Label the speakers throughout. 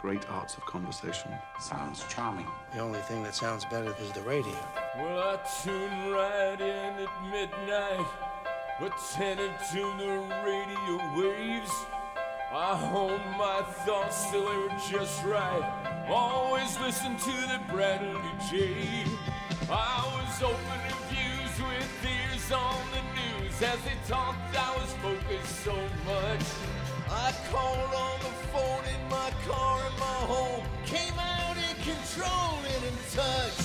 Speaker 1: Great arts of conversation.
Speaker 2: Sounds charming.
Speaker 3: The only thing that sounds better is the radio.
Speaker 4: Well, I tune right in at midnight, attending to the radio waves. I hold my thoughts till they were just right. Always listen to the Bradley Jay. I was opening views with ears on the news. As they talked, I was focused so much. I called on the phone in my car in my home. Came out in control and in touch.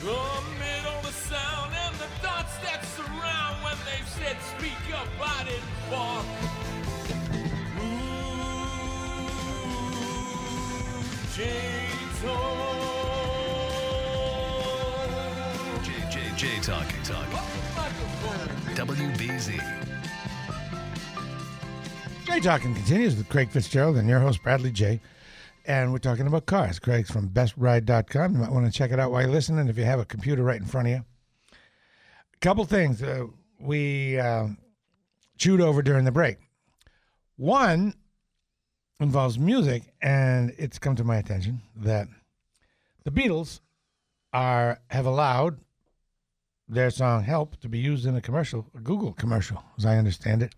Speaker 4: Amid all the sound and the thoughts that surround when they said speak up, I didn't. Ooh, J-Tone.
Speaker 5: J, J, J Talking Talk. WBZ.
Speaker 6: Talking continues with Craig Fitzgerald and your host, Bradley Jay. And we're talking about cars. Craig's from bestride.com. You might want to check it out while you're listening if you have a computer right in front of you. A couple things uh, we uh, chewed over during the break. One involves music, and it's come to my attention that the Beatles are have allowed their song "Help" to be used in a commercial, a Google commercial, as I understand it.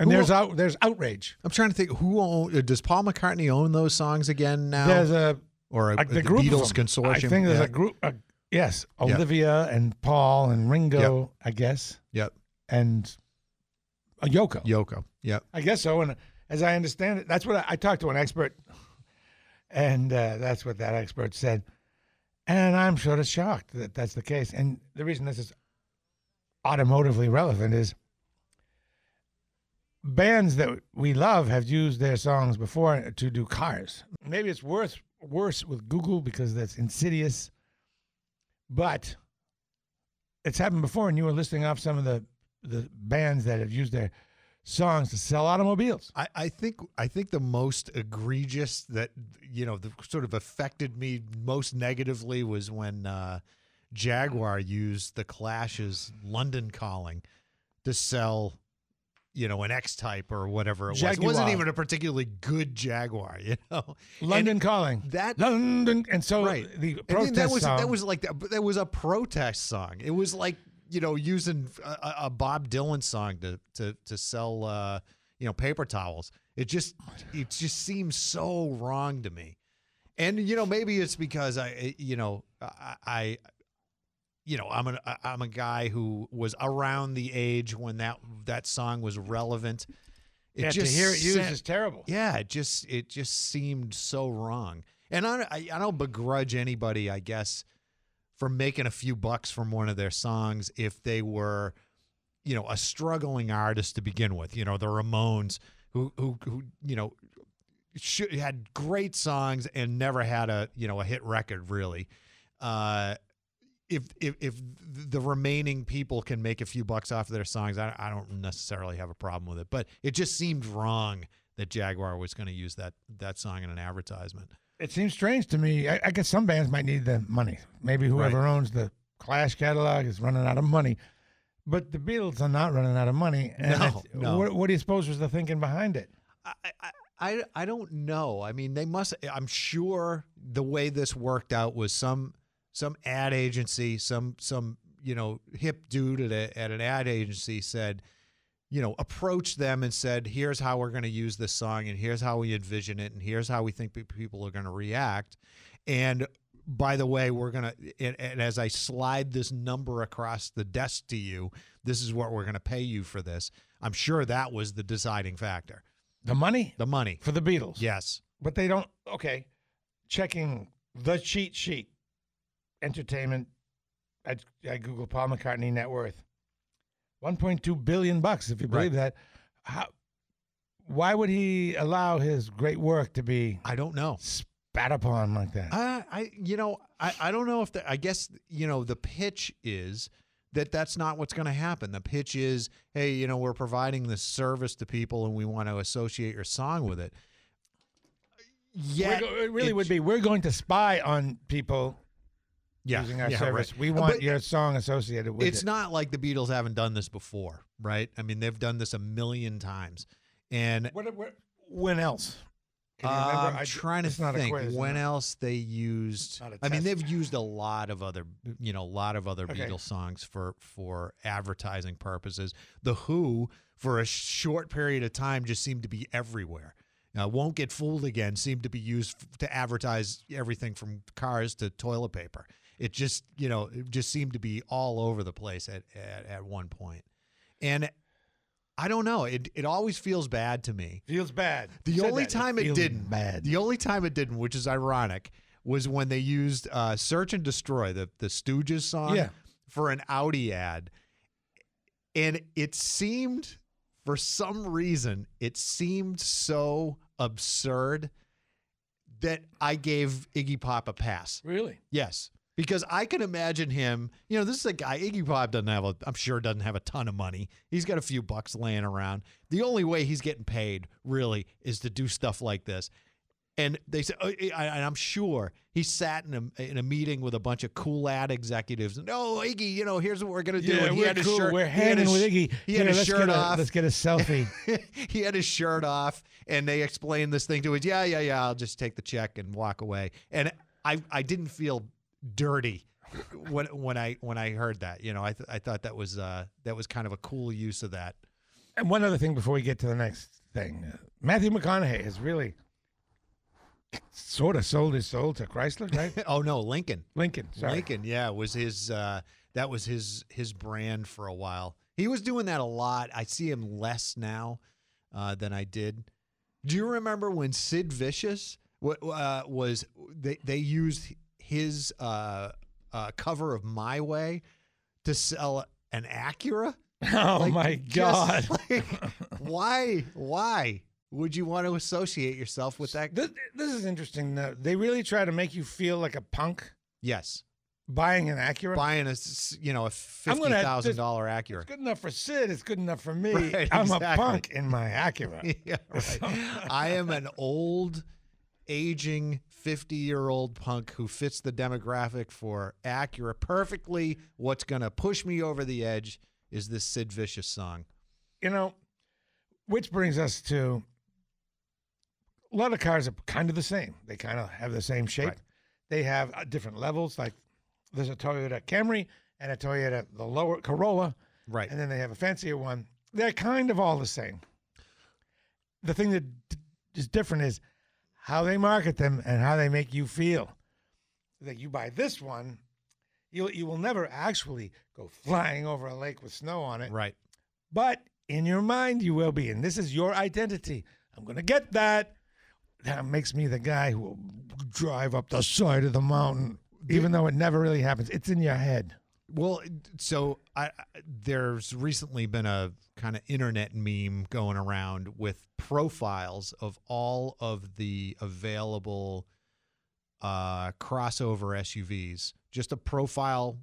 Speaker 6: And
Speaker 7: Who-
Speaker 6: there's out there's outrage.
Speaker 7: I'm trying to think who own, does Paul McCartney own those songs again now?
Speaker 6: There's a
Speaker 7: or a,
Speaker 6: like
Speaker 7: the,
Speaker 6: the
Speaker 7: Beatles consortium.
Speaker 6: I think there's
Speaker 7: yeah.
Speaker 6: a group. Uh, yes. Olivia and Paul and Ringo, I guess,
Speaker 7: Yep.
Speaker 6: and uh, Yoko.
Speaker 7: Yoko. Yep.
Speaker 6: I guess so. And as I understand it, that's what I, I talked to an expert, and uh, that's what that expert said. And I'm sort of shocked that that's the case. And the reason this is automotively relevant is bands that we love have used their songs before to do cars. Maybe it's worse worse with Google because that's insidious, but it's happened before. And you were listing off some of the the bands that have used their songs to sell automobiles.
Speaker 7: I, I think I think the most egregious that you know the sort of affected me most negatively was when uh, Jaguar used the Clash's London Calling to sell you know an X Type or whatever it was. It wasn't even a particularly good Jaguar, you know.
Speaker 6: London
Speaker 7: And
Speaker 6: Calling.
Speaker 7: that
Speaker 6: London, and so
Speaker 7: right.
Speaker 6: the protest
Speaker 7: that was
Speaker 6: song.
Speaker 7: that was like that was a protest song. It was like you know using a, a- a Bob Dylan song to to to sell uh, you know paper towels. It just it just seems so wrong to me. And you know maybe it's because I you know I, I you know I'm a I'm a guy who was around the age when that that song was relevant. It
Speaker 6: yeah, to hear it used
Speaker 7: sa-
Speaker 6: is terrible.
Speaker 7: yeah, it just it just seemed so wrong. And I, I I don't begrudge anybody, I guess, for making a few bucks from one of their songs if they were, you know, a struggling artist to begin with. You know, the Ramones, who who who you know should, had great songs and never had a you know a hit record really. Uh, if if if the remaining people can make a few bucks off of their songs, I, I don't necessarily have a problem with it. But it just seemed wrong that Jaguar was going to use that that song in an advertisement.
Speaker 6: It seems strange to me. I, I guess some bands might need the money. Maybe whoever owns the Clash catalog is running out of money. But the Beatles are not running out of money. And
Speaker 7: No, no.
Speaker 6: What, what do you suppose was the thinking behind it?
Speaker 7: I, I I I don't know. I mean, they must. I'm sure the way this worked out was some some ad agency, some some you know hip dude at a, at an ad agency said, you know, approached them and said, "Here's how we're going to use this song, and here's how we envision it, and here's how we think people are going to react." And by the way, we're gonna and, and as I slide this number across the desk to you, this is what we're going to pay you for this. I'm sure that was the deciding factor.
Speaker 6: The money
Speaker 7: The money.
Speaker 6: for the Beatles.
Speaker 7: Yes.
Speaker 6: But they don't. Okay. Checking the cheat sheet. Entertainment. I, I Google Paul McCartney net worth. 1.2 billion bucks, if you believe that. How, Why would he allow his great work to be
Speaker 7: I don't know.
Speaker 6: spat upon like that?
Speaker 7: I, I you know, I, I don't know if the, I guess you know the pitch is that that's not what's going to happen. The pitch is, hey, you know, we're providing this service to people and we want to associate your song with it. Yeah,
Speaker 6: it really would be. We're going to spy on people
Speaker 7: yeah,
Speaker 6: using our
Speaker 7: yeah,
Speaker 6: service.
Speaker 7: right.
Speaker 6: We want
Speaker 7: But
Speaker 6: your song associated with it.
Speaker 7: it's
Speaker 6: it.
Speaker 7: not like the Beatles haven't done this before, right? I mean, they've done this a million times. And
Speaker 6: What, what, when else?
Speaker 7: Uh. I'm
Speaker 6: I-
Speaker 7: trying to
Speaker 6: it's not a
Speaker 7: think
Speaker 6: quiz,
Speaker 7: when
Speaker 6: no.
Speaker 7: else they used. I mean, they've used a lot of other, you know, a lot of other
Speaker 6: Okay.
Speaker 7: Beatles songs for for advertising purposes. The Who, for a short period of time, just seemed to be everywhere. Uh, Won't get fooled again seemed to be used f- to advertise everything from cars to toilet paper. It just, you know, it just seemed to be all over the place at at, at one point. And I don't know. It it always feels bad to me
Speaker 6: Feels bad.
Speaker 7: the
Speaker 6: You
Speaker 7: only time it
Speaker 6: feels
Speaker 7: didn't,
Speaker 6: Bad.
Speaker 7: the only time it didn't, which is ironic, was when they used uh, "Search and Destroy" the the Stooges song
Speaker 6: Yeah.
Speaker 7: for an Audi ad, and it seemed, for some reason, it seemed so absurd that I gave Iggy Pop a pass.
Speaker 6: really?
Speaker 7: Yes. Because I can imagine him, you know, this is a guy, Iggy Pop doesn't have a, I'm sure doesn't have a ton of money. He's got a few bucks laying around. The only way he's getting paid really is to do stuff like this. And they said, oh, and I'm sure he sat in a, in a meeting with a bunch of cool ad executives. And, oh, Iggy, you know, here's what we're going to do.
Speaker 6: Yeah,
Speaker 7: and he
Speaker 6: we're
Speaker 7: had
Speaker 6: cool.
Speaker 7: shirt,
Speaker 6: We're hanging with Iggy.
Speaker 7: He had his shirt
Speaker 6: a,
Speaker 7: off
Speaker 6: Let's get a selfie.
Speaker 7: he had his shirt off and they explained this thing to us. Yeah, yeah, yeah. I'll just take the check and walk away. And I, I didn't feel dirty when when I when I heard that. You know, I th- I thought that was uh that was kind of a cool use of that.
Speaker 6: and one other thing before we get to the next thing, uh, Matthew McConaughey has really sort of sold his soul to Chrysler, right?
Speaker 7: oh no, Lincoln.
Speaker 6: Lincoln. Sorry.
Speaker 7: Lincoln, yeah, was his uh that was his his brand for a while. He was doing that a lot. I see him less now uh, than I did. Do you remember when Sid Vicious uh, was they they used his uh, uh, cover of My Way to sell an Acura?
Speaker 6: Oh
Speaker 7: Like,
Speaker 6: my
Speaker 7: just,
Speaker 6: God.
Speaker 7: like, why? Why would you want to associate yourself with that?
Speaker 6: This, this is interesting. Uh, they really try to make you feel like a punk
Speaker 7: Yes,
Speaker 6: buying an Acura.
Speaker 7: buying a you know a fifty thousand dollar Acura.
Speaker 6: It's good enough for Sid. It's good enough for me.
Speaker 7: Right,
Speaker 6: I'm a punk in my Acura.
Speaker 7: yeah, right. I am an old, aging, 50 year old punk who fits the demographic for Acura perfectly. What's going to push me over the edge is this Sid Vicious song.
Speaker 6: you know, which brings us to a lot of cars are kind of the same. They kind of have the same shape.
Speaker 7: Right.
Speaker 6: They have uh, different levels. Like there's a Toyota Camry and a Toyota the lower Corolla,
Speaker 7: Right.
Speaker 6: and then they have a fancier one. They're kind of all the same. The thing that d- is different is how they market them and how they make you feel. That you buy this one, you you will never actually go flying over a lake with snow on it.
Speaker 7: Right.
Speaker 6: but in your mind you will be and this is your identity. I'm going to get that. That makes me the guy who will drive up the side of the mountain even though it never really happens. It's in your head
Speaker 7: Well, so I, there's recently been a kind of internet meme going around with profiles of all of the available uh, crossover SUVs, just a profile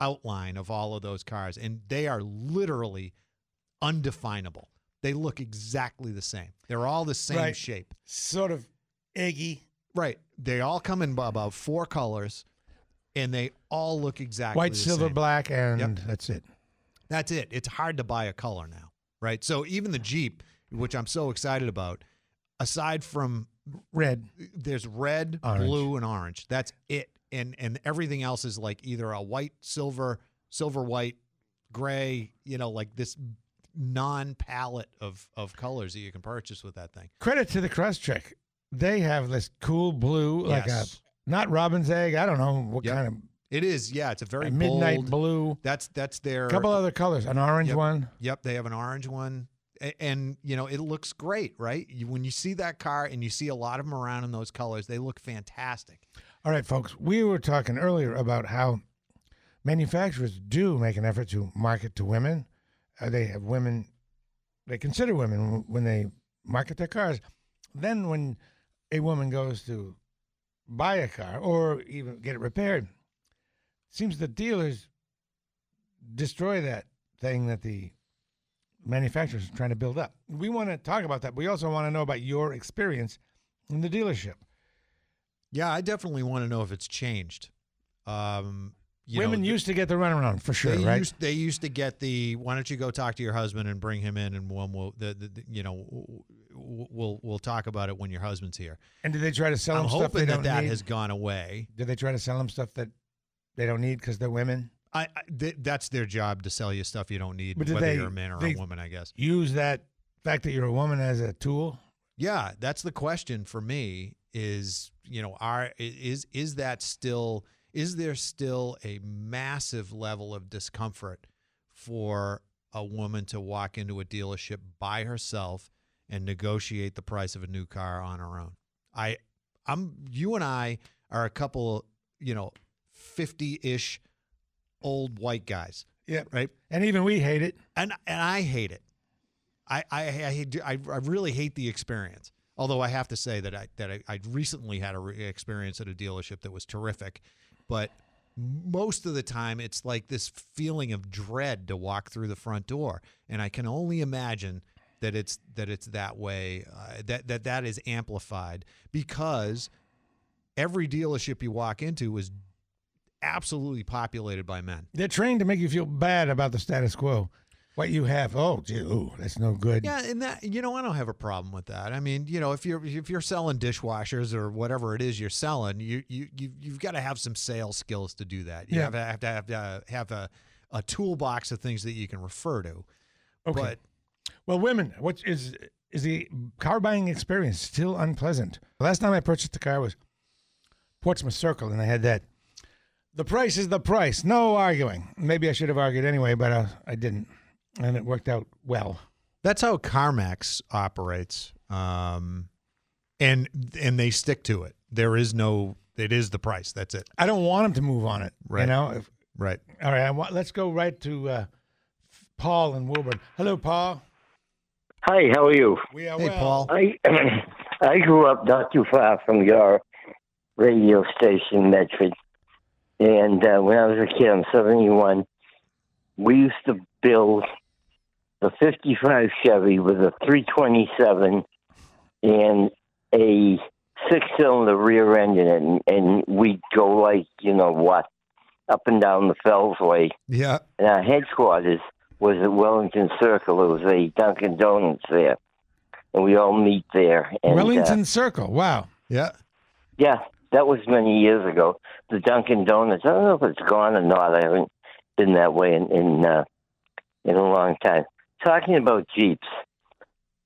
Speaker 7: outline of all of those cars, and they are literally undefinable. They look exactly the same. They're all the same
Speaker 6: Right.
Speaker 7: shape.
Speaker 6: sort of eggy
Speaker 7: Right. They all come in about four colors, and they all look exactly
Speaker 6: white silver
Speaker 7: same.
Speaker 6: black and
Speaker 7: Yep.
Speaker 6: that's it
Speaker 7: That's it. It's hard to buy a color now, right? So even the Jeep, which I'm so excited about, aside from
Speaker 6: red
Speaker 7: there's red,
Speaker 6: Orange.
Speaker 7: blue, and orange. That's it. And and everything else is like either a white, silver, silver white, gray, you know, like this non palette of of colors that you can purchase with that thing.
Speaker 6: credit to the Crosstrek they have this cool blue like a not robin's egg i don't know what
Speaker 7: Yep.
Speaker 6: kind of
Speaker 7: It is, yeah, it's a very
Speaker 6: a midnight
Speaker 7: bold,
Speaker 6: blue
Speaker 7: That's that's their
Speaker 6: a couple other colors an orange
Speaker 7: Yep.
Speaker 6: one
Speaker 7: Yep, they have an orange one. And, you know, it looks great, right? You, when you see that car and you see a lot of them around in those colors, they look fantastic.
Speaker 6: All right, folks, we were talking earlier about how manufacturers do make an effort to market to women. Uh, they have women, they consider women when they market their cars. Then when a woman goes to buy a car or even get it repaired, seems the dealers destroy that thing that the manufacturers are trying to build up. We want to talk about that. But we also want to know about your experience in the dealership.
Speaker 7: Yeah, I definitely want to know if it's changed. Um,
Speaker 6: Women
Speaker 7: know,
Speaker 6: used to get the runaround for sure,
Speaker 7: they
Speaker 6: right?
Speaker 7: Used, they used to get the. Why don't you go talk to your husband and bring him in, and one will, the, the, the- you know, we'll we'll talk about it when your husband's here.
Speaker 6: and did they try to sell
Speaker 7: I'm
Speaker 6: them stuff they
Speaker 7: that
Speaker 6: don't
Speaker 7: that
Speaker 6: need?
Speaker 7: has gone away.
Speaker 6: Did they try to sell them stuff that they don't need because they're women?
Speaker 7: I, I th- that's their job to sell you stuff you don't need, whether
Speaker 6: they-
Speaker 7: you're a man or a woman, I guess.
Speaker 6: Use that fact that you're a woman as a tool?
Speaker 7: Yeah, that's the question for me. Is you know, are is is that still is there still a massive level of discomfort for a woman to walk into a dealership by herself and negotiate the price of a new car on her own? I, I'm you and I are a couple, you know, fifty ish old white guys,
Speaker 6: Yeah.
Speaker 7: right?
Speaker 6: And even we hate it.
Speaker 7: and and I hate it. I I I, I really hate the experience. Although I have to say that I that I, I recently had a re- experience at a dealership that was terrific, but most of the time it's like this feeling of dread to walk through the front door, and I can only imagine that it's that it's that way. Uh, that that that is amplified because every dealership you walk into is absolutely populated by men.
Speaker 6: They're trained to make you feel bad about the status quo. What you have, oh, gee, ooh, that's no good.
Speaker 7: Yeah, and that you know, I don't have a problem with that. I mean, you know, if you're if you're selling dishwashers or whatever it is you're selling, you you you you've got to have some sales skills to do that. You
Speaker 6: Yeah.
Speaker 7: have, to, have to have to have a a toolbox of things that you can refer to.
Speaker 6: Okay.
Speaker 7: But
Speaker 6: Well, women, what is is the car buying experience still unpleasant? The last time I purchased a car was Portsmouth Circle, and I had that. The price is the price. No arguing. Maybe I should have argued anyway, but uh, I didn't, and it worked out well.
Speaker 7: that's how CarMax operates, um, and and they stick to it. There is no. It is the price. That's it.
Speaker 6: I don't want them to move on it. Right. You
Speaker 7: Right.
Speaker 6: know. If,
Speaker 7: Right.
Speaker 6: all right. I want, let's go right to uh, Paul and Woburn. Hello, Paul.
Speaker 2: Hi, how are you?
Speaker 6: We are
Speaker 7: Hey,
Speaker 6: well.
Speaker 7: Paul.
Speaker 2: I I grew up not too far from your radio station, Medford, and uh, when I was a kid, I'm 71. We used to build the 55 Chevy with a 327 and a six-cylinder rear engine, and, and we'd go like you know what, up and down the Fellsway.
Speaker 7: Yeah.
Speaker 2: And our headquarters was at Wellington Circle. It was a Dunkin' Donuts there, and we all meet there. And,
Speaker 6: Wellington
Speaker 2: uh,
Speaker 6: Circle. Wow.
Speaker 7: Yeah.
Speaker 2: yeah, that was many years ago. The Dunkin' Donuts. I don't know if it's gone or not. I haven't been that way in in, uh, in a long time. Talking about Jeeps,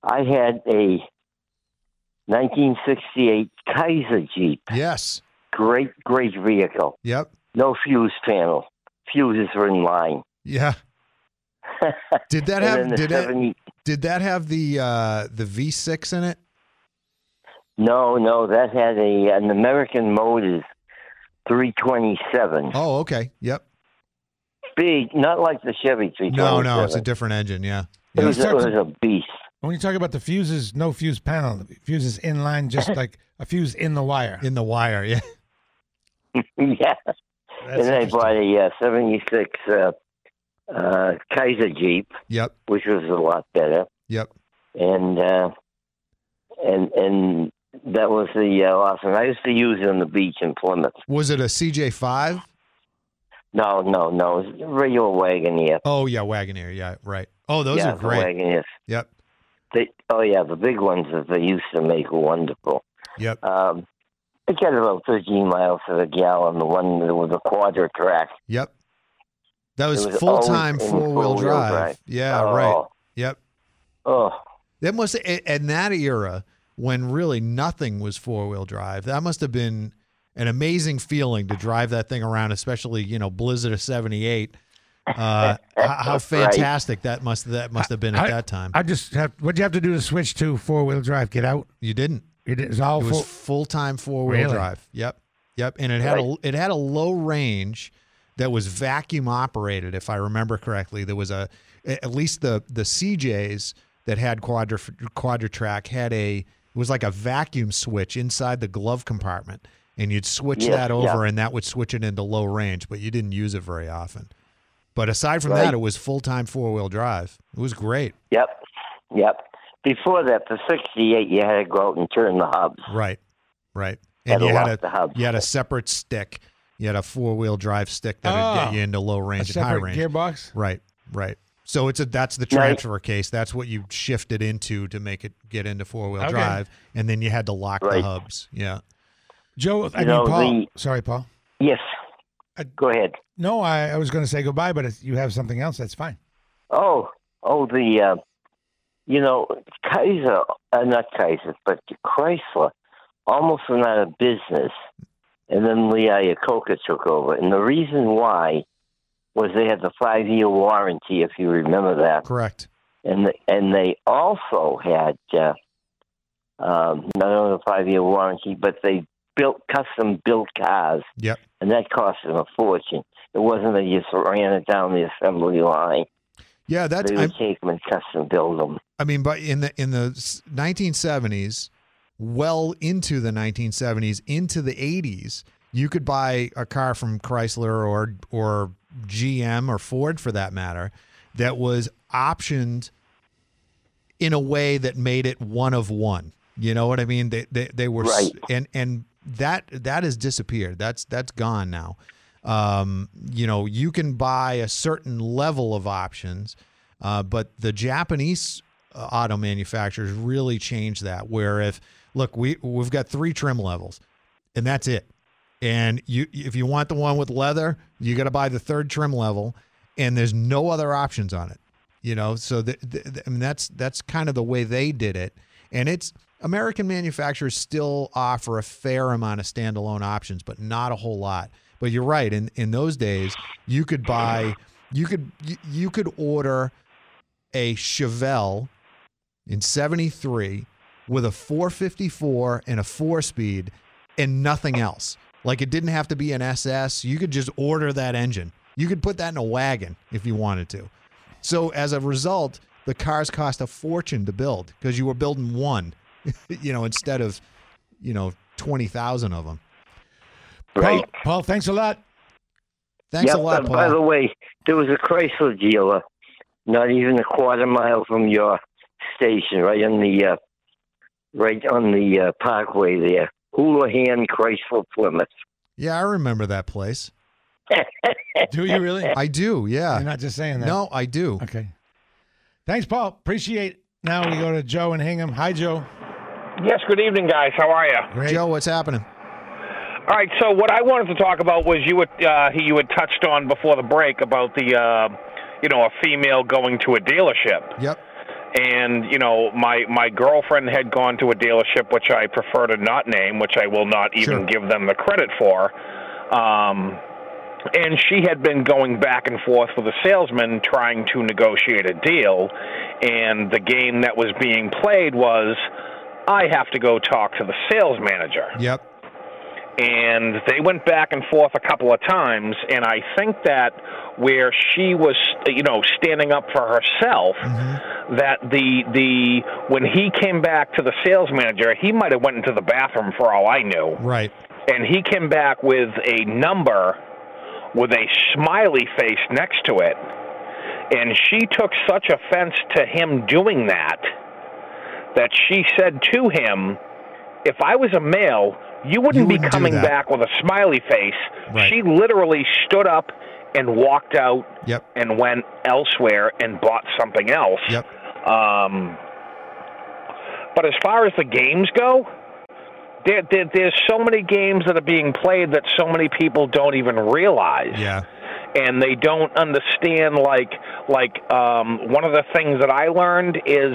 Speaker 2: I had a 1968 Kaiser Jeep.
Speaker 7: Yes.
Speaker 2: Great, great vehicle.
Speaker 7: Yep.
Speaker 2: No fuse panel. Fuses were in line.
Speaker 7: Yeah. Did that have did that
Speaker 2: 70
Speaker 7: did that have the uh the V6 in it?
Speaker 2: No, no, that had a an American Motors 327.
Speaker 7: Oh, okay. Yep.
Speaker 2: Big, not like the Chevy 327.
Speaker 7: No, no, it's a different engine. Yeah.
Speaker 2: It was, it was a beast.
Speaker 6: When you talk about the fuses, no fuse panel, the fuses in line, just like a fuse in the wire.
Speaker 7: In the wire. Yeah.
Speaker 2: yeah.
Speaker 6: That's
Speaker 2: and then I
Speaker 6: interesting.
Speaker 2: bought a uh, 76 uh, uh, Kaiser Jeep,
Speaker 7: Yep.
Speaker 2: which was a lot better.
Speaker 7: Yep.
Speaker 2: And uh, and and that was the uh, awesome. I used to use it on the beach in Plymouth.
Speaker 7: Was it a CJ5?
Speaker 2: No, no, no. It was a regular Wagoneer.
Speaker 7: Oh yeah, Wagoneer. Yeah, right. Oh, those
Speaker 2: yeah,
Speaker 7: are great.
Speaker 2: Wagoneers.
Speaker 7: Yep.
Speaker 2: They, oh yeah, the big ones that they used to make were wonderful.
Speaker 7: Yep.
Speaker 2: Um, it got about 13 miles to the gallon. The one with the Quadra-Trac.
Speaker 7: Yep. That was,
Speaker 2: was
Speaker 7: full time four wheel drive.
Speaker 2: drive.
Speaker 7: Yeah,
Speaker 2: oh,
Speaker 7: right. Yep.
Speaker 2: Oh,
Speaker 7: That must a- in that era when really nothing was four wheel drive. That must have been an amazing feeling to drive that thing around, especially you know Blizzard of '78. Uh, how, how
Speaker 2: Right.
Speaker 7: fantastic that must that must have been at
Speaker 6: I-
Speaker 7: that time.
Speaker 6: I just have. What'd you have to do to switch to four wheel drive? Get out.
Speaker 7: you didn't.
Speaker 6: It is all
Speaker 7: It was
Speaker 6: full.
Speaker 7: full time four wheel
Speaker 6: Really?
Speaker 7: drive. Yep, yep, and it had a it had a low range that was vacuum operated, if I remember correctly. There was a at least the the CJs that had quadra Quadra-Trac had a it was like a vacuum switch inside the glove compartment, and you'd switch
Speaker 2: Yes,
Speaker 7: that over,
Speaker 2: yeah.
Speaker 7: and that would switch it into low range, but you didn't use it very often. But aside from
Speaker 2: Right.
Speaker 7: that, it was full time four wheel drive. It was great.
Speaker 2: Yep, yep. Before that, the '68, you had to go out and turn the hubs.
Speaker 7: Right, right. And
Speaker 2: to
Speaker 7: you had
Speaker 2: lock the
Speaker 7: a
Speaker 2: hubs.
Speaker 7: you had a separate stick. You had a four wheel drive stick that would
Speaker 6: Oh,
Speaker 7: get ah, you into low
Speaker 6: A
Speaker 7: range and high range.
Speaker 6: gearbox.
Speaker 7: Right, right. So it's a that's the
Speaker 2: Now-
Speaker 7: transfer case. That's what you shifted into to make it get into four wheel
Speaker 6: Okay.
Speaker 7: drive, and then you had to lock the hubs. Yeah.
Speaker 6: Joe, I mean,
Speaker 2: know,
Speaker 6: Paul.
Speaker 2: the-
Speaker 6: Sorry, Paul.
Speaker 2: Yes.
Speaker 6: Uh,
Speaker 2: Go ahead.
Speaker 6: No, I, I was going to say goodbye, but if you have something else, that's fine.
Speaker 2: Oh, oh, the, uh, you know, Kaiser, uh, not Kaiser, but Chrysler almost went out of business. And then Lee Iacocca took over. And the reason why was they had the five year warranty, if you remember that.
Speaker 7: Correct.
Speaker 2: And, the, and they also had uh, um, not only a five year warranty, but they built custom built cars.
Speaker 7: Yep.
Speaker 2: And that cost them a fortune. It wasn't that you just ran it down the assembly line.
Speaker 7: Yeah, that's.
Speaker 2: they
Speaker 7: I'm,
Speaker 2: would take them and custom build them.
Speaker 7: I mean, but in the in the 1970s, well into the 1970s, into the 80s, you could buy a car from Chrysler or or GM or Ford for that matter that was optioned in a way that made it one of one. You know what I mean? They they, they were
Speaker 2: Right.
Speaker 7: and and that that has disappeared. That's that's gone now. Um, you know, you can buy a certain level of options, uh, but the Japanese uh, auto manufacturers really changed that. Where if look, we we've got three trim levels, and that's it. And you, if you want the one with leather, you got to buy the third trim level, and there's no other options on it. You know, so the, the, I mean that's that's kind of the way they did it, and it's American manufacturers still offer a fair amount of standalone options, but not a whole lot. But you're right. In in those days, you could buy, you could you, you could order a Chevelle in 73 with a 454 and a four speed and nothing else. Like it didn't have to be an SS. You could just order that engine. You could put that in a wagon if you wanted to. So as a result, the cars cost a fortune to build because you were building one, you know, instead of, you know, 20,000 of them.
Speaker 2: Right.
Speaker 6: Paul, Paul, thanks a lot.
Speaker 7: Thanks
Speaker 2: Yep,
Speaker 7: a lot, Paul.
Speaker 2: By the way, there was a Chrysler dealer not even a quarter mile from your station, right on the uh, right on the uh, parkway there. Houlihan Chrysler Plymouth.
Speaker 7: yeah, I remember that place.
Speaker 6: Do you really?
Speaker 7: I do. Yeah.
Speaker 6: You're not just saying that.
Speaker 7: No, I do.
Speaker 6: Okay. Thanks, Paul. Appreciate. it. Now we go to Joe and Hingham. Hi, Joe.
Speaker 8: Yes, good evening, guys. How are you?
Speaker 6: Great.
Speaker 7: Joe, what's happening?
Speaker 8: All right. So what I wanted to talk about was you had uh, you had touched on before the break about the uh, you know a female going to a dealership.
Speaker 7: Yep.
Speaker 8: And you know my my girlfriend had gone to a dealership which I prefer to not name, which I will not even
Speaker 7: Sure.
Speaker 8: give them the credit for. Um, and she had been going back and forth with a salesman trying to negotiate a deal, and the game that was being played was, I have to go talk to the sales manager.
Speaker 7: Yep.
Speaker 8: and they went back and forth a couple of times and i think that where she was you know standing up for herself mm-hmm. that the the when he came back to the sales manager he might have went into the bathroom for all i knew.
Speaker 7: Right.
Speaker 8: and he came back with a number with a smiley face next to it. And she took such offense to him doing that that she said to him if I was a male, you wouldn't,
Speaker 7: You wouldn't
Speaker 8: be coming back with a smiley face.
Speaker 7: Right.
Speaker 8: She literally stood up and walked out
Speaker 7: Yep.
Speaker 8: and went elsewhere and bought something else.
Speaker 7: Yep.
Speaker 8: Um, but as far as the games go, there, there, there's so many games that are being played that so many people don't even realize
Speaker 7: Yeah.
Speaker 8: and they don't understand like like um one of the things that I learned is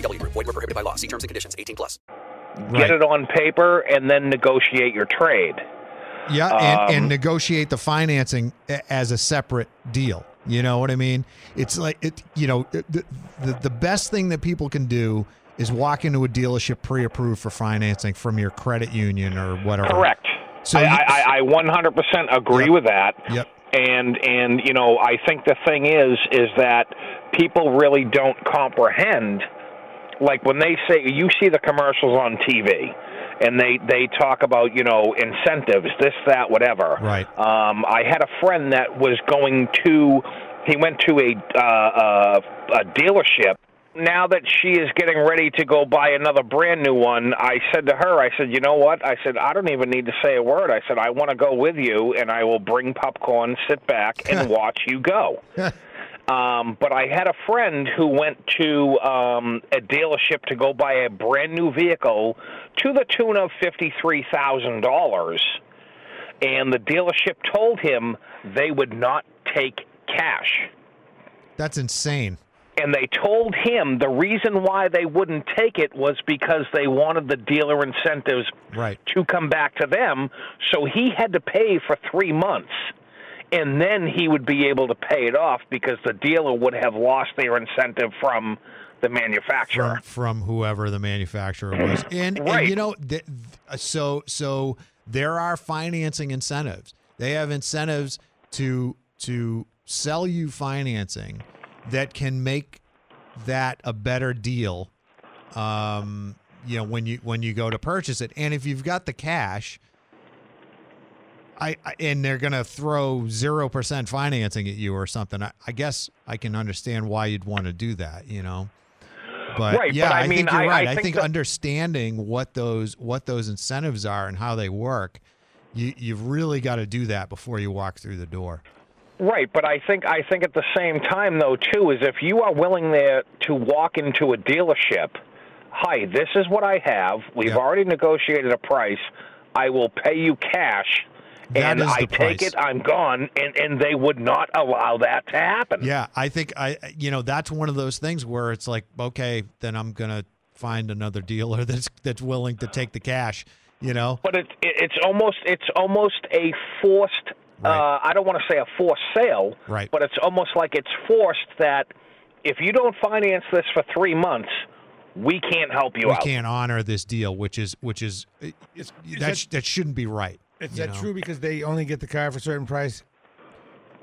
Speaker 9: VGW Group. Void were prohibited by law. See terms and conditions. 18 plus.
Speaker 8: Get it on paper and then negotiate your trade.
Speaker 7: Yeah, and,
Speaker 8: Um,
Speaker 7: and negotiate the financing as a separate deal. You know what I mean? It's like it. You know, the, the the best thing that people can do is walk into a dealership pre-approved for financing from your credit union or whatever.
Speaker 8: Correct.
Speaker 7: So
Speaker 8: I,
Speaker 7: you-
Speaker 8: I, I 100% agree with that.
Speaker 7: Yep.
Speaker 8: And and you know I think the thing is is that people really don't comprehend. Like when they say you see the commercials on TV, and they they talk about you know incentives, this that whatever.
Speaker 7: Right.
Speaker 8: Um, I had a friend that was going to, he went to a uh, uh, a dealership. Now that she is getting ready to go buy another brand new one, I said to her, I said, you know what? I said, I don't even need to say a word. I said, I want to go with you, and I will bring popcorn, sit back, and watch you go. Um, but I had a friend who went to um, a dealership to go buy a brand new vehicle to the tune of fifty three thousand dollars, and the dealership told him they would not take cash.
Speaker 7: That's insane.
Speaker 8: And they told him the reason why they wouldn't take it was because they wanted the dealer incentives
Speaker 7: Right.
Speaker 8: to come back to them. So he had to pay for three months. And then he would be able to pay it off because the dealer would have lost their incentive from the manufacturer.
Speaker 7: from, from whoever the manufacturer was. And, and you know, th- th- so so there are financing incentives. They have incentives to to sell you financing that can make that a better deal. Um, you know, when you when you go to purchase it, and if you've got the cash. I, I and they're gonna throw zero percent financing at you or something. I, I guess I can understand why you'd want to do that, you know. But
Speaker 8: Right,
Speaker 7: yeah,
Speaker 8: but I
Speaker 7: I,
Speaker 8: mean,
Speaker 7: think you're right. I
Speaker 8: think
Speaker 7: think,
Speaker 8: that-
Speaker 7: understanding what those what those incentives are and how they work, you you've really got to do that before you walk through the door.
Speaker 8: Right, but I think I think at the same time though too is if you are willing there to walk into a dealership, hi, this is what I have. We've already negotiated a price. I will pay you cash.
Speaker 7: That
Speaker 8: and
Speaker 7: is
Speaker 8: I
Speaker 7: the
Speaker 8: take it, I'm gone, and, and they would not allow that to happen.
Speaker 7: Yeah, I think I you know that's one of those things where it's like okay, then I'm gonna find another dealer that's that's willing to take the cash. You know,
Speaker 8: But it, it, it's almost it's almost a forced. Uh, I don't want to say a forced sale,
Speaker 7: Right.
Speaker 8: But it's almost like it's forced that if you don't finance this for three months, we can't help you
Speaker 7: we
Speaker 8: out.
Speaker 7: can't honor this deal, which is which is
Speaker 6: Is
Speaker 7: that
Speaker 6: that-
Speaker 7: sh- that shouldn't be right.
Speaker 6: Is that
Speaker 7: know?
Speaker 6: true because they only get the car for a certain price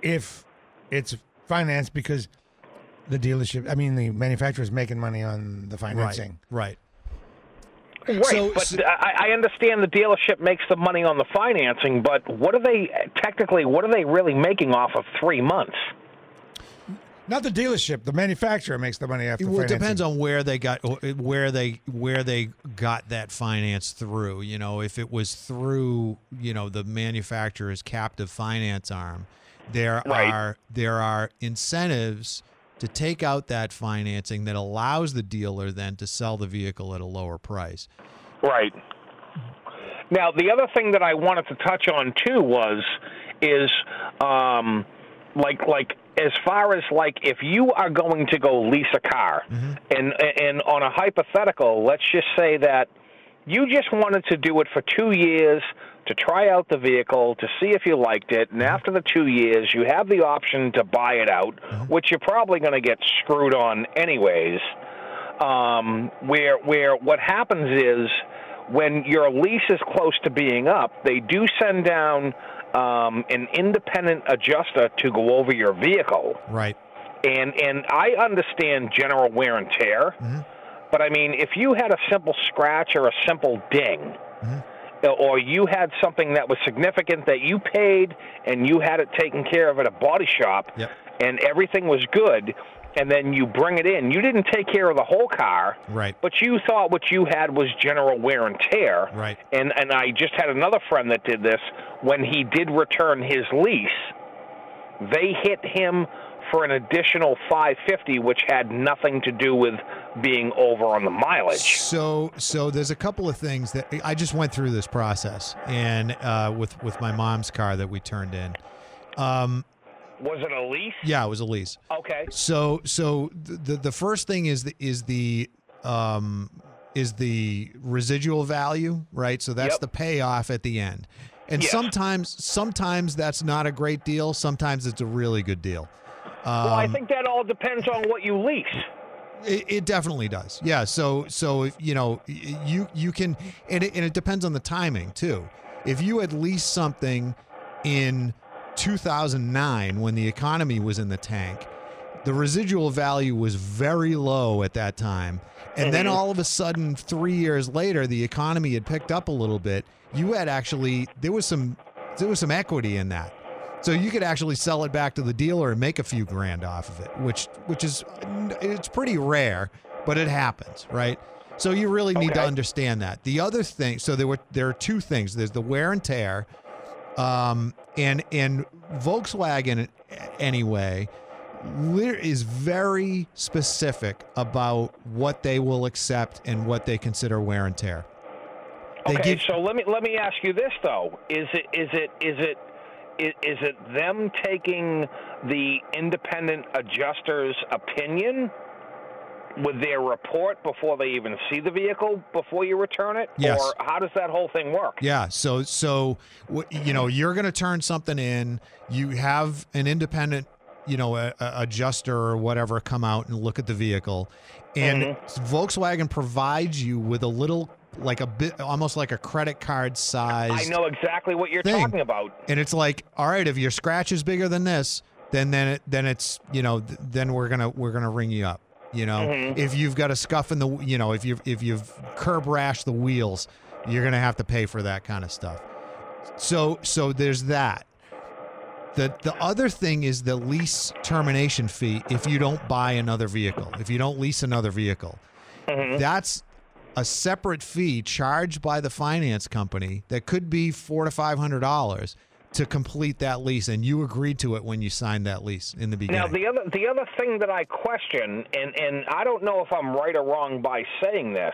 Speaker 6: if it's financed because the dealership, I mean, the manufacturer is making money on the financing.
Speaker 7: Right.
Speaker 8: Right,
Speaker 7: So-
Speaker 8: but
Speaker 7: so-
Speaker 8: I, I understand the dealership makes the money on the financing, but what are they technically? What are they really making off of three months?
Speaker 6: Not the dealership, the manufacturer makes the money after
Speaker 7: Well, it depends on where they got where they where they got that finance through. You know, if it was through you know the manufacturer's captive finance arm, there
Speaker 8: Right.
Speaker 7: are there are incentives to take out that financing that allows the dealer then to sell the vehicle at a lower price.
Speaker 8: Right. Now, the other thing that I wanted to touch on too was is um, like like as far as like if you are going to go lease a car, mm-hmm. and and on a hypothetical, let's just say that you just wanted to do it for two years to try out the vehicle to see if you liked it, and mm-hmm. after the two years, you have the option to buy it out, mm-hmm. which you're probably going to get screwed on anyways um, where where what happens is when your lease is close to being up, they do send down um, an independent adjuster to go over your vehicle.
Speaker 7: Right.
Speaker 8: And and I understand general wear and tear, but I mean if you had a simple scratch or a simple ding. Or you had something that was significant that you paid and you had it taken care of at a body shop,
Speaker 7: Yep.
Speaker 8: and everything was good, and then you bring it in. You didn't take care of the whole car,
Speaker 7: Right.
Speaker 8: but you thought what you had was general wear and tear.
Speaker 7: Right.
Speaker 8: And and I just had another friend that did this when he did return his lease. They hit him for an additional 550 which had nothing to do with being over on the mileage.
Speaker 7: So, so there's a couple of things that I just went through this process, and uh, with with my mom's car that we turned in. Um,
Speaker 8: Was it a lease?
Speaker 7: yeah, it was a lease.
Speaker 8: Okay.
Speaker 7: So, so the the first thing is the, is the um, is the residual value, right? So that's
Speaker 8: Yep.
Speaker 7: the payoff at the end. And
Speaker 8: Yes.
Speaker 7: sometimes, sometimes that's not a great deal. Sometimes it's a really good deal.
Speaker 8: well, I
Speaker 7: Um,
Speaker 8: think that all depends on what you lease.
Speaker 7: It, it definitely does. Yeah. So so if, you know you you can and it, and it depends on the timing too. If you had leased something in 2009 when the economy was in the tank, the residual value was very low at that time. And then
Speaker 8: Mhm.
Speaker 7: all of a sudden 3 years later the economy had picked up a little bit. You had actually there was some there was some equity in that. So you could actually sell it back to the dealer and make a few grand off of it, which which is it's pretty rare, but it happens, right? So you really need to understand that. The other thing, so there were there are two things. There's the wear and tear, um, and and Volkswagen anyway is very specific about what they will accept and what they consider wear and tear. They
Speaker 8: Okay,
Speaker 7: give-
Speaker 8: so let me let me ask you this though: is it is it is it is it them taking the independent adjuster's opinion with their report before they even see the vehicle before you return it,
Speaker 7: Yes.
Speaker 8: or how does that whole thing work?
Speaker 7: Yeah. So so you know you're going to turn something in. You have an independent, you know, a, a adjuster or whatever come out and look at the vehicle, and
Speaker 8: Mm-hmm.
Speaker 7: Volkswagen provides you with a little, like a bit, almost like a credit card size.
Speaker 8: I know exactly what you're
Speaker 7: thing.
Speaker 8: talking about.
Speaker 7: And it's like, all right, if your scratch is bigger than this, then then it, then it's you know th- then we're gonna we're gonna ring you up. You know,
Speaker 8: Mhm.
Speaker 7: if you've got a scuff in the you know if you've if you've curb rash the wheels, you're gonna have to pay for that kind of stuff. So so there's that. The the other thing is the lease termination fee if you don't buy another vehicle, if you don't lease another vehicle.
Speaker 8: Mm-hmm.
Speaker 7: That's a separate fee charged by the finance company that could be four to five hundred dollars to complete that lease, and you agreed to it when you signed that lease in the beginning.
Speaker 8: Now the other the other thing that I question, and and I don't know if I'm right or wrong by saying this,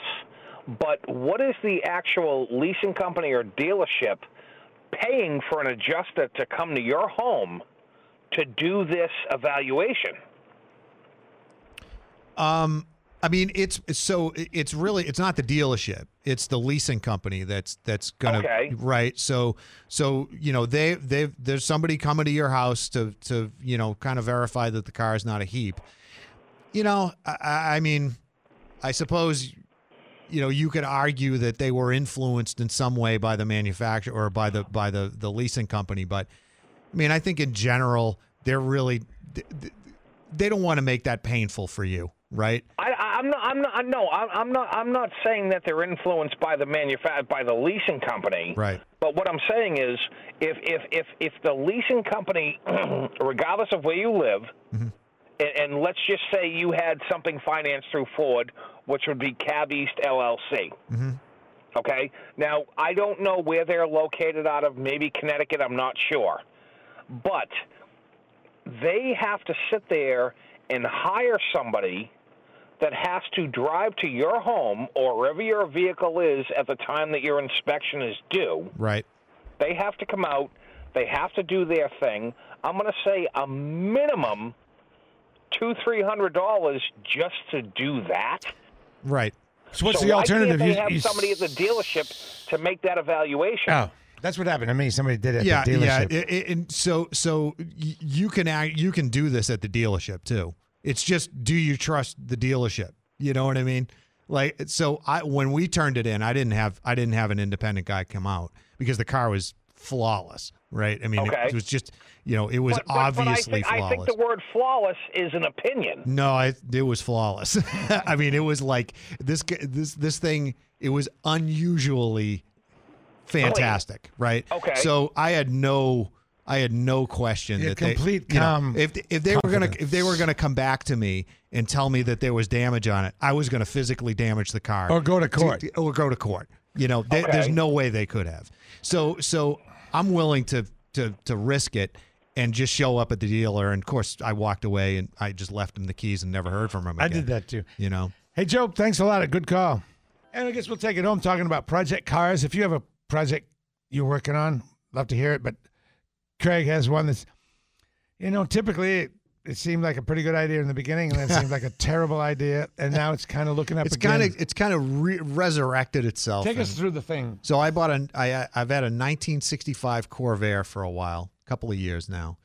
Speaker 8: but what is the actual leasing company or dealership paying for an adjuster to come to your home to do this evaluation?
Speaker 7: Um, I mean, it's it's- so it's really it's not the dealership; it's the leasing company that's that's gonna
Speaker 8: Okay.
Speaker 7: right. So so you know they they there's somebody coming to your house to to you know kind of verify that the car is not a heap. You know, I- I, mean, I suppose you know you could argue that they were influenced in some way by the manufacturer or by the by the the leasing company, but I mean, I think in general they're really th- th- they don't want to make that painful for you, right?
Speaker 8: I- I'm not. I'm not. No, I'm I'm not. I'm not saying that they're influenced by the manufa- by the leasing company.
Speaker 7: Right.
Speaker 8: But what I'm saying is, if if if if the leasing company, regardless of where you live,
Speaker 7: Mm-hmm.
Speaker 8: and, and let's just say you had something financed through Ford, which would be Cab East LLC.
Speaker 7: Mm-hmm.
Speaker 8: Okay. Now I don't know where they're located out of. Maybe Connecticut. I'm not sure, but they have to sit there and hire somebody that has to drive to your home or wherever your vehicle is at the time that your inspection is due.
Speaker 7: Right.
Speaker 8: They have to come out. They have to do their thing. I'm going to say a minimum two, three hundred dollars just to do that.
Speaker 7: Right.
Speaker 6: So what's
Speaker 8: so
Speaker 6: the
Speaker 8: why
Speaker 6: alternative?
Speaker 8: Can't they
Speaker 6: You-
Speaker 8: have
Speaker 6: you s-
Speaker 8: somebody at the dealership to make that evaluation.
Speaker 6: Oh, that's what happened to me. Somebody did it at
Speaker 7: yeah,
Speaker 6: the
Speaker 7: yeah.
Speaker 6: dealership.
Speaker 7: it- it- and so, so you can act, you can do this at the dealership too. It's just, do you trust the dealership? You know what I mean? Like, so I when we turned it in, I didn't have I didn't have an independent guy come out because the car was flawless, right? I mean, it-
Speaker 8: Okay.
Speaker 7: it, was just, you know, it was
Speaker 8: But- but- but I
Speaker 7: obviously
Speaker 8: think,
Speaker 7: flawless.
Speaker 8: I think the word flawless is an opinion.
Speaker 7: No, I, it was flawless. I mean, it was like this this this thing. It was unusually fantastic, right?
Speaker 8: Okay.
Speaker 7: So I had no I had no question
Speaker 6: Yeah,
Speaker 7: that
Speaker 6: complete
Speaker 7: they, you know, if if they were gonna if they were gonna come back to me and tell me that there was damage on it, I was gonna physically damage the car
Speaker 6: Or go to court.
Speaker 7: or go to court. You know, they, there's no way they could have. So so I'm willing to to to risk it and just show up at the dealer. And of course, I walked away and I just left him the keys and never heard from him.
Speaker 6: I did that too.
Speaker 7: You know.
Speaker 6: Hey, Joe, thanks a lot. A good call. And I guess we'll take it home talking about project cars. If you have a project you're working on, love to hear it. But Craig has one that's, you know, typically it, it seemed like a pretty good idea in the beginning, and then it seemed like a terrible idea, and now it's kind of looking up
Speaker 7: It's kind of it's kind of re- resurrected itself.
Speaker 6: Take us through the thing.
Speaker 7: So I bought a I I've had a 1965 Corvair for a while, a couple of years now,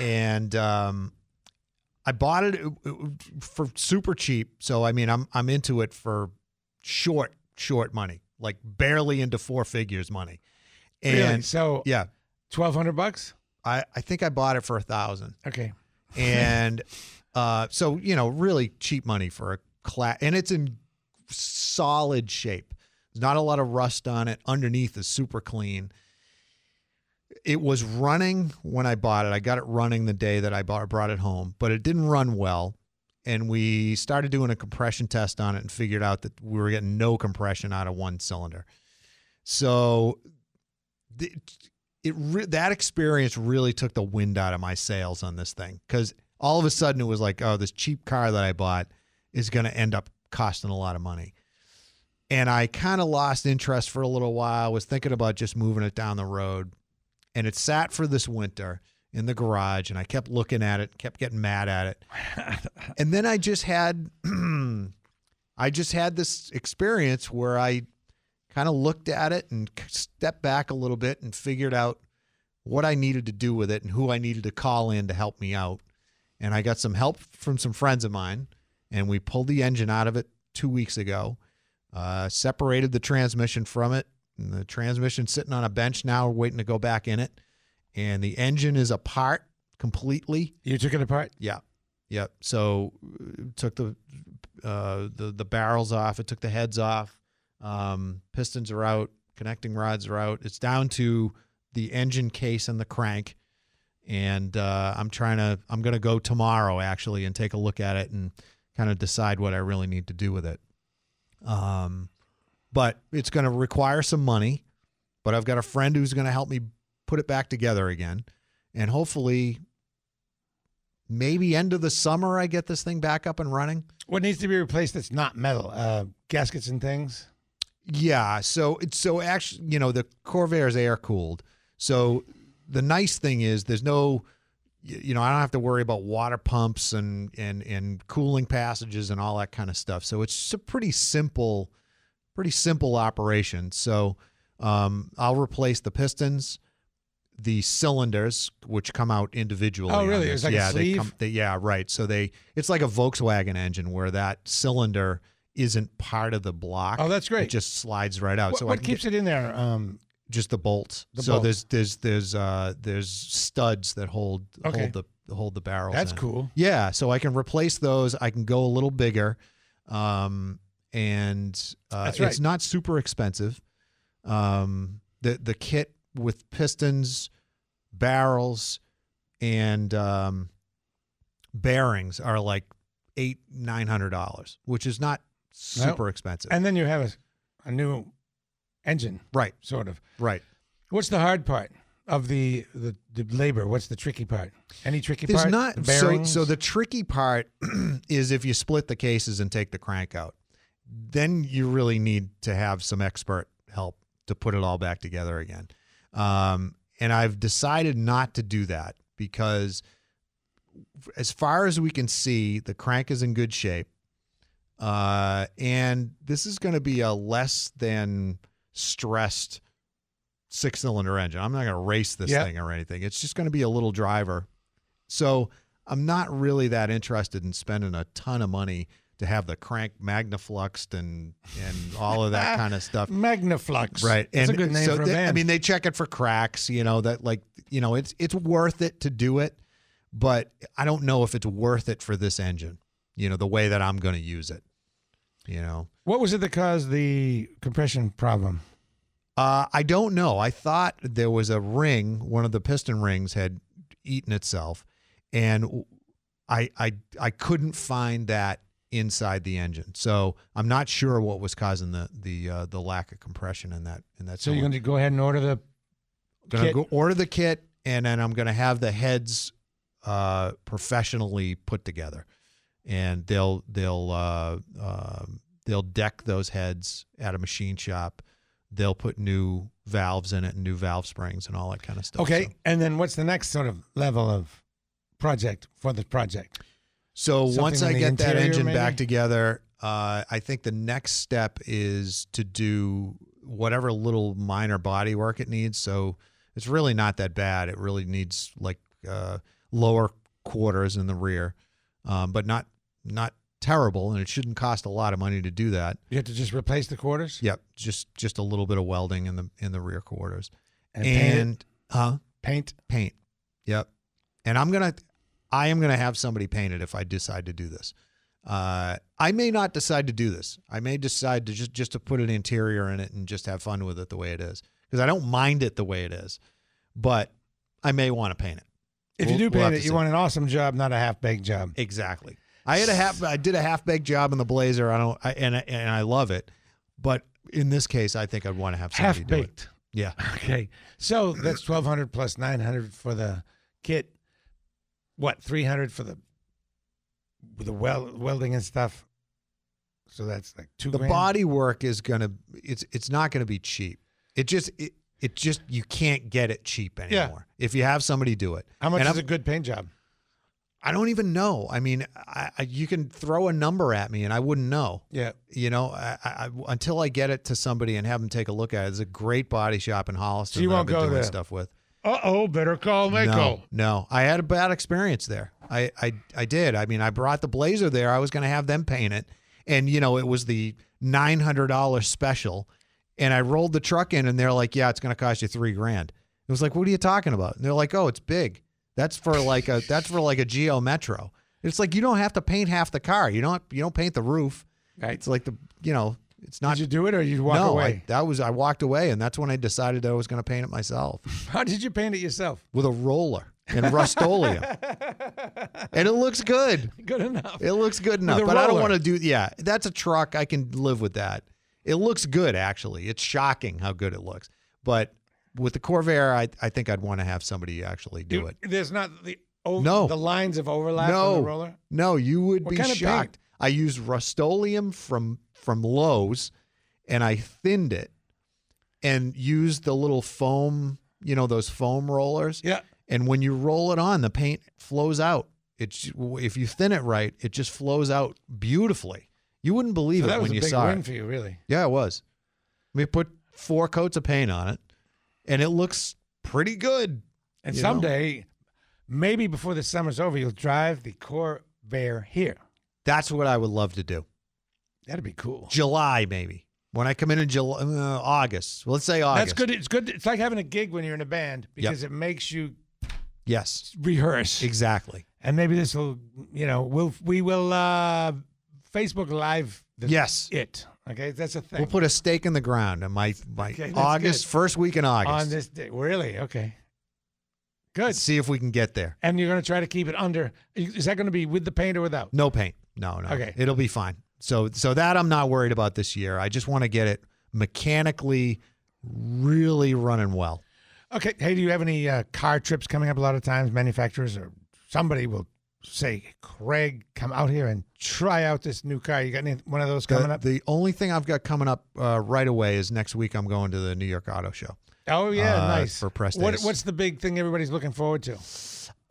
Speaker 7: and um, I bought it for super cheap. So I mean, I'm I'm into it for short short money, like barely into four figures money. And
Speaker 6: Really? So
Speaker 7: yeah,
Speaker 6: twelve hundred bucks.
Speaker 7: I I think I bought it for a thousand.
Speaker 6: Okay.
Speaker 7: and uh, so you know, really cheap money for a class, and it's in solid shape. There's not a lot of rust on it. Underneath is super clean. It was running when I bought it. I got it running the day that I bought, brought it home, but it didn't run well. And we started doing a compression test on it and figured out that we were getting no compression out of one cylinder. So the, it re- that experience really took the wind out of my sails on this thing because all of a sudden it was like, oh, this cheap car that I bought is going to end up costing a lot of money. And I kind of lost interest for a little while, was thinking about just moving it down the road. And it sat for this winter in the garage, and I kept looking at it, kept getting mad at it. and then I just had, I just had this experience where I kind of looked at it and stepped back a little bit and figured out what I needed to do with it and who I needed to call in to help me out. And I got some help from some friends of mine, and we pulled the engine out of it two weeks ago, uh, separated the transmission from it. And the transmission's sitting on a bench now, waiting to go back in it. And the engine is apart completely.
Speaker 6: You took it apart.
Speaker 7: Yeah, yeah. So uh, took the uh, the the barrels off. It took the heads off. Um, pistons are out. Connecting rods are out. It's down to the engine case and the crank. And uh, I'm trying to. I'm going to go tomorrow actually and take a look at it and kind of decide what I really need to do with it. Um, but it's going to require some money. But I've got a friend who's going to help me put it back together again, and hopefully, maybe end of the summer, I get this thing back up and running.
Speaker 6: What needs to be replaced that's not metal? Uh, gaskets and things.
Speaker 7: Yeah. So it's so actually, you know, the Corvair is air cooled. So the nice thing is there's no, you know, I don't have to worry about water pumps and and and cooling passages and all that kind of stuff. So it's a pretty simple, pretty simple operation. So um, I'll replace the pistons, the cylinders, which come out individually.
Speaker 6: Oh, really? It's like a
Speaker 7: yeah, they come. They, yeah, right. So they, it's like a Volkswagen engine where that cylinder isn't part of the block.
Speaker 6: Oh, that's great.
Speaker 7: It just slides right out.
Speaker 6: What,
Speaker 7: so
Speaker 6: what keeps
Speaker 7: get-
Speaker 6: it in there? Um,
Speaker 7: just the bolts.
Speaker 6: The
Speaker 7: so there's there's there's uh there's studs that hold
Speaker 6: Okay.
Speaker 7: hold the hold the barrels.
Speaker 6: That's
Speaker 7: in.
Speaker 6: cool.
Speaker 7: Yeah, so I can replace those. I can go a little bigger, um, and uh,
Speaker 6: right.
Speaker 7: it's not super expensive. Um, the the kit with pistons, barrels, and um, bearings are like eight nine hundred dollars, which is not super expensive.
Speaker 6: and then you have a, a new engine,
Speaker 7: right,
Speaker 6: sort of.
Speaker 7: right.
Speaker 6: What's the hard part of the the, the labor? What's the tricky part? Any tricky part?
Speaker 7: There's
Speaker 6: part?
Speaker 7: not
Speaker 6: The
Speaker 7: so so the tricky part is if you split the cases and take the crank out. Then you really need to have some expert help to put it all back together again. Um, and I've decided not to do that because as far as we can see, the crank is in good shape. Uh, and this is going to be a less than stressed six cylinder engine. I'm not going to race this
Speaker 6: Yep.
Speaker 7: thing or anything. It's just going to be a little driver. So I'm not really that interested in spending a ton of money to have the crank magnafluxed and and all of that kind of stuff.
Speaker 6: Magnaflux.
Speaker 7: Right.
Speaker 6: That's
Speaker 7: and
Speaker 6: a good name
Speaker 7: so
Speaker 6: for a
Speaker 7: they-
Speaker 6: band.
Speaker 7: I mean, they check it for cracks, you know, that like, you know, it's it's worth it to do it, but I don't know if it's worth it for this engine, you know, the way that I'm going to use it. You know.
Speaker 6: what was it that caused the compression problem?
Speaker 7: Uh, I don't know. I thought there was a ring, one of the piston rings had eaten itself, and I I I couldn't find that inside the engine. So I'm not sure what was causing the the uh, the lack of compression in that in that.
Speaker 6: So you're going to go ahead and order the
Speaker 7: Gonna
Speaker 6: kit?
Speaker 7: go order the kit, and then I'm gonna have the heads uh, professionally put together, and they'll they'll uh, um they'll deck those heads at a machine shop. They'll put new valves in it and new valve springs and all that kind of stuff.
Speaker 6: Okay,
Speaker 7: So-
Speaker 6: and then what's the next sort of level of project for the project?
Speaker 7: So
Speaker 6: Something
Speaker 7: once I get that engine
Speaker 6: maybe?
Speaker 7: back together, uh, I think the next step is to do whatever little minor body work it needs. So it's really not that bad. It really needs like uh, lower quarters in the rear, um, but not not terrible. And it shouldn't cost a lot of money to do that.
Speaker 6: You have to just replace the quarters.
Speaker 7: Yep, just just a little bit of welding in the in the rear quarters,
Speaker 6: And paint
Speaker 7: huh?
Speaker 6: Paint.
Speaker 7: Paint. Yep. And I'm gonna, I am gonna have somebody paint it if I decide to do this. Uh, I may not decide to do this. I may decide to just just to put an interior in it and just have fun with it the way it is because I don't mind it the way it is, but I may want to paint it.
Speaker 6: If you
Speaker 7: We'll-
Speaker 6: do
Speaker 7: we'll
Speaker 6: paint it, you
Speaker 7: see.
Speaker 6: want an awesome job, not a half baked job.
Speaker 7: Exactly. I had a half. I did a half baked job in the Blazer. I don't. I, and I- and I love it, but in this case, I think I'd want to have somebody
Speaker 6: Half
Speaker 7: do it.
Speaker 6: baked.
Speaker 7: Yeah.
Speaker 6: Okay, so that's twelve hundred plus nine hundred for the kit. What three hundred for the the weld welding and stuff. So that's like two.
Speaker 7: the
Speaker 6: grand?
Speaker 7: body work is gonna it's it's not gonna be cheap it just it, it just you can't get it cheap anymore. Yeah. if you have somebody do it
Speaker 6: How much
Speaker 7: And
Speaker 6: is
Speaker 7: I'm-
Speaker 6: a good paint job?
Speaker 7: I don't even know i mean I, I, you can throw a number at me and i wouldn't know
Speaker 6: Yeah.
Speaker 7: you know I, until i get it to somebody and have them take a look at it it's a great body shop in holliston that
Speaker 6: won't
Speaker 7: I've been
Speaker 6: go
Speaker 7: doing
Speaker 6: there.
Speaker 7: stuff with
Speaker 6: Uh oh, better call Maaco.
Speaker 7: no, no, I had a bad experience there. I, I, I did. I mean, I brought the Blazer there. I was going to have them paint it, and you know, it was the nine hundred dollars special. And I rolled the truck in, and they're like, "Yeah, it's going to cost you three grand." It was like, "What are you talking about?" And they're like, "Oh, it's big. That's for like a that's for like a Geo Metro." It's like you don't have to paint half the car. You don't you don't paint the roof.
Speaker 6: Right.
Speaker 7: It's like the you know it's not.
Speaker 6: Did you do it or you walk
Speaker 7: no,
Speaker 6: away?
Speaker 7: I, that was I walked away, and that's when I decided that I was going to paint it myself
Speaker 6: How did you paint it yourself?
Speaker 7: with a roller and Rust-Oleum. and it looks good.
Speaker 6: Good enough.
Speaker 7: It looks good enough,
Speaker 6: a
Speaker 7: but I don't want to do. Yeah, that's a truck. I can live with that. It looks good, actually. It's shocking how good it looks. But with the Corvair, I, I think I'd want to have somebody actually do it.
Speaker 6: There's not the over,
Speaker 7: No.
Speaker 6: the lines of overlap
Speaker 7: no,
Speaker 6: on the roller.
Speaker 7: no, you would
Speaker 6: What
Speaker 7: be
Speaker 6: kind of paint?
Speaker 7: shocked. I used Rust-Oleum from from Lowe's, and I thinned it, and used the little foam, you know, those foam rollers.
Speaker 6: Yeah.
Speaker 7: And when you roll it on, the paint flows out. It's if you thin it right, it just flows out beautifully. You wouldn't believe
Speaker 6: So
Speaker 7: it
Speaker 6: that was
Speaker 7: when
Speaker 6: a
Speaker 7: you
Speaker 6: big
Speaker 7: saw
Speaker 6: win
Speaker 7: it.
Speaker 6: for you, really.
Speaker 7: Yeah, it was. We put four coats of paint on it, and it looks pretty good.
Speaker 6: And
Speaker 7: you know?
Speaker 6: someday, maybe before the summer's over, you'll drive the Corvair here.
Speaker 7: That's what I would love to do.
Speaker 6: That'd be cool.
Speaker 7: July, maybe when I come in in July, uh, August. Let's say August.
Speaker 6: That's good. It's good. It's like having a gig when you're in a band because it makes you
Speaker 7: Yes,
Speaker 6: rehearse.
Speaker 7: exactly.
Speaker 6: And maybe this will, you know, we'll we will uh Facebook Live.
Speaker 7: Yes.
Speaker 6: it. Okay, that's a thing.
Speaker 7: We'll put a stake in the ground on my my
Speaker 6: Okay,
Speaker 7: August
Speaker 6: good.
Speaker 7: first week in August.
Speaker 6: on this day. Really? Okay. Good.
Speaker 7: Let's see if we can get there.
Speaker 6: And you're going to try to keep it under. Is that going to be with the paint or without?
Speaker 7: No paint. No, no.
Speaker 6: Okay.
Speaker 7: It'll be fine. So so that I'm not worried about this year. I just want to get it mechanically really running well.
Speaker 6: Okay. Hey, do you have any uh, car trips coming up? A lot of times, manufacturers or somebody will say, "Craig, come out here and try out this new car." You got any one of those coming
Speaker 7: the,
Speaker 6: up?
Speaker 7: the only thing I've got coming up uh, right away is next week I'm going to the New York Auto Show.
Speaker 6: oh yeah,
Speaker 7: uh,
Speaker 6: nice
Speaker 7: for press
Speaker 6: What, what's the big thing everybody's looking forward to?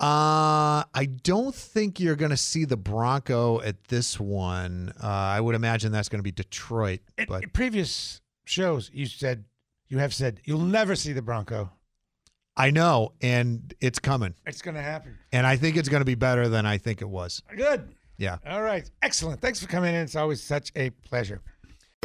Speaker 7: Uh, I don't think you're going to see the Bronco at this one. Uh, I would imagine that's going to be Detroit.
Speaker 6: In,
Speaker 7: But
Speaker 6: previous shows, you said you have said you'll never see the Bronco.
Speaker 7: I know, and it's coming.
Speaker 6: It's going to happen.
Speaker 7: And I think it's going to be better than I think it was.
Speaker 6: Good.
Speaker 7: Yeah.
Speaker 6: All right. Excellent. Thanks for coming in. It's always such a pleasure.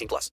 Speaker 9: 18 plus.